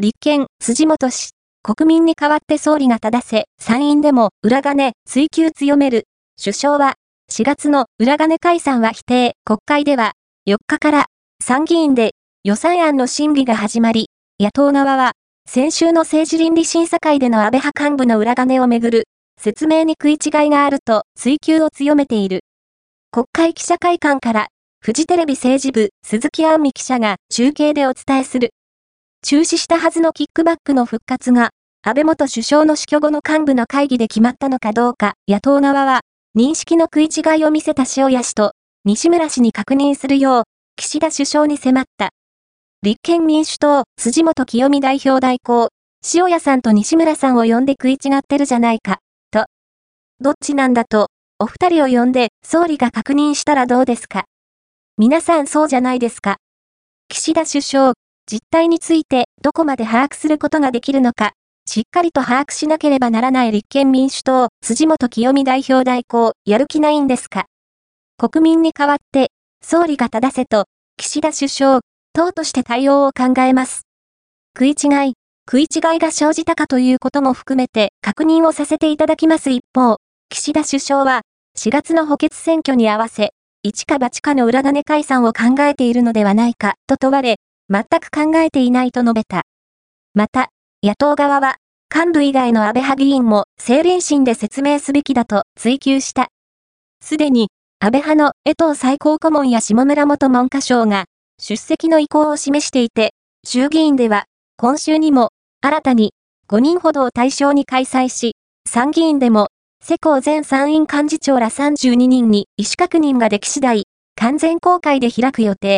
立憲、辻元氏、国民に代わって総理が正せ、参院でも裏金、追及強める。首相は、4月の裏金解散は否定、国会では、4日から参議院で予算案の審議が始まり、野党側は、先週の政治倫理審査会での安倍派幹部の裏金をめぐる説明に食い違いがあると追及を強めている。国会記者会館からフジテレビ政治部鈴木杏美記者が中継でお伝えする。中止したはずのキックバックの復活が、安倍元首相の死去後の幹部の会議で決まったのかどうか、野党側は、認識の食い違いを見せた塩谷氏と、西村氏に確認するよう、岸田首相に迫った。立憲民主党、辻元清美代表代行、塩谷さんと西村さんを呼んで食い違ってるじゃないか、と。どっちなんだと、お二人を呼んで、総理が確認したらどうですか皆さんそうじゃないですか。岸田首相、実態についてどこまで把握することができるのか、しっかりと把握しなければならない立憲民主党、辻元清美代表代行、やる気ないんですか？国民に代わって、総理が正せと、岸田首相、党として対応を考えます。食い違い、食い違いが生じたかということも含めて確認をさせていただきます一方、岸田首相は、4月の補欠選挙に合わせ、一か八かの裏金解散を考えているのではないか、と問われ、全く考えていないと述べた。また、野党側は、幹部以外の安倍派議員も政倫審で説明すべきだと追及した。すでに、安倍派の江藤最高顧問や下村元文科省が出席の意向を示していて、衆議院では今週にも新たに5人ほどを対象に開催し、参議院でも世耕前参院幹事長ら32人に意思確認ができ次第、完全公開で開く予定。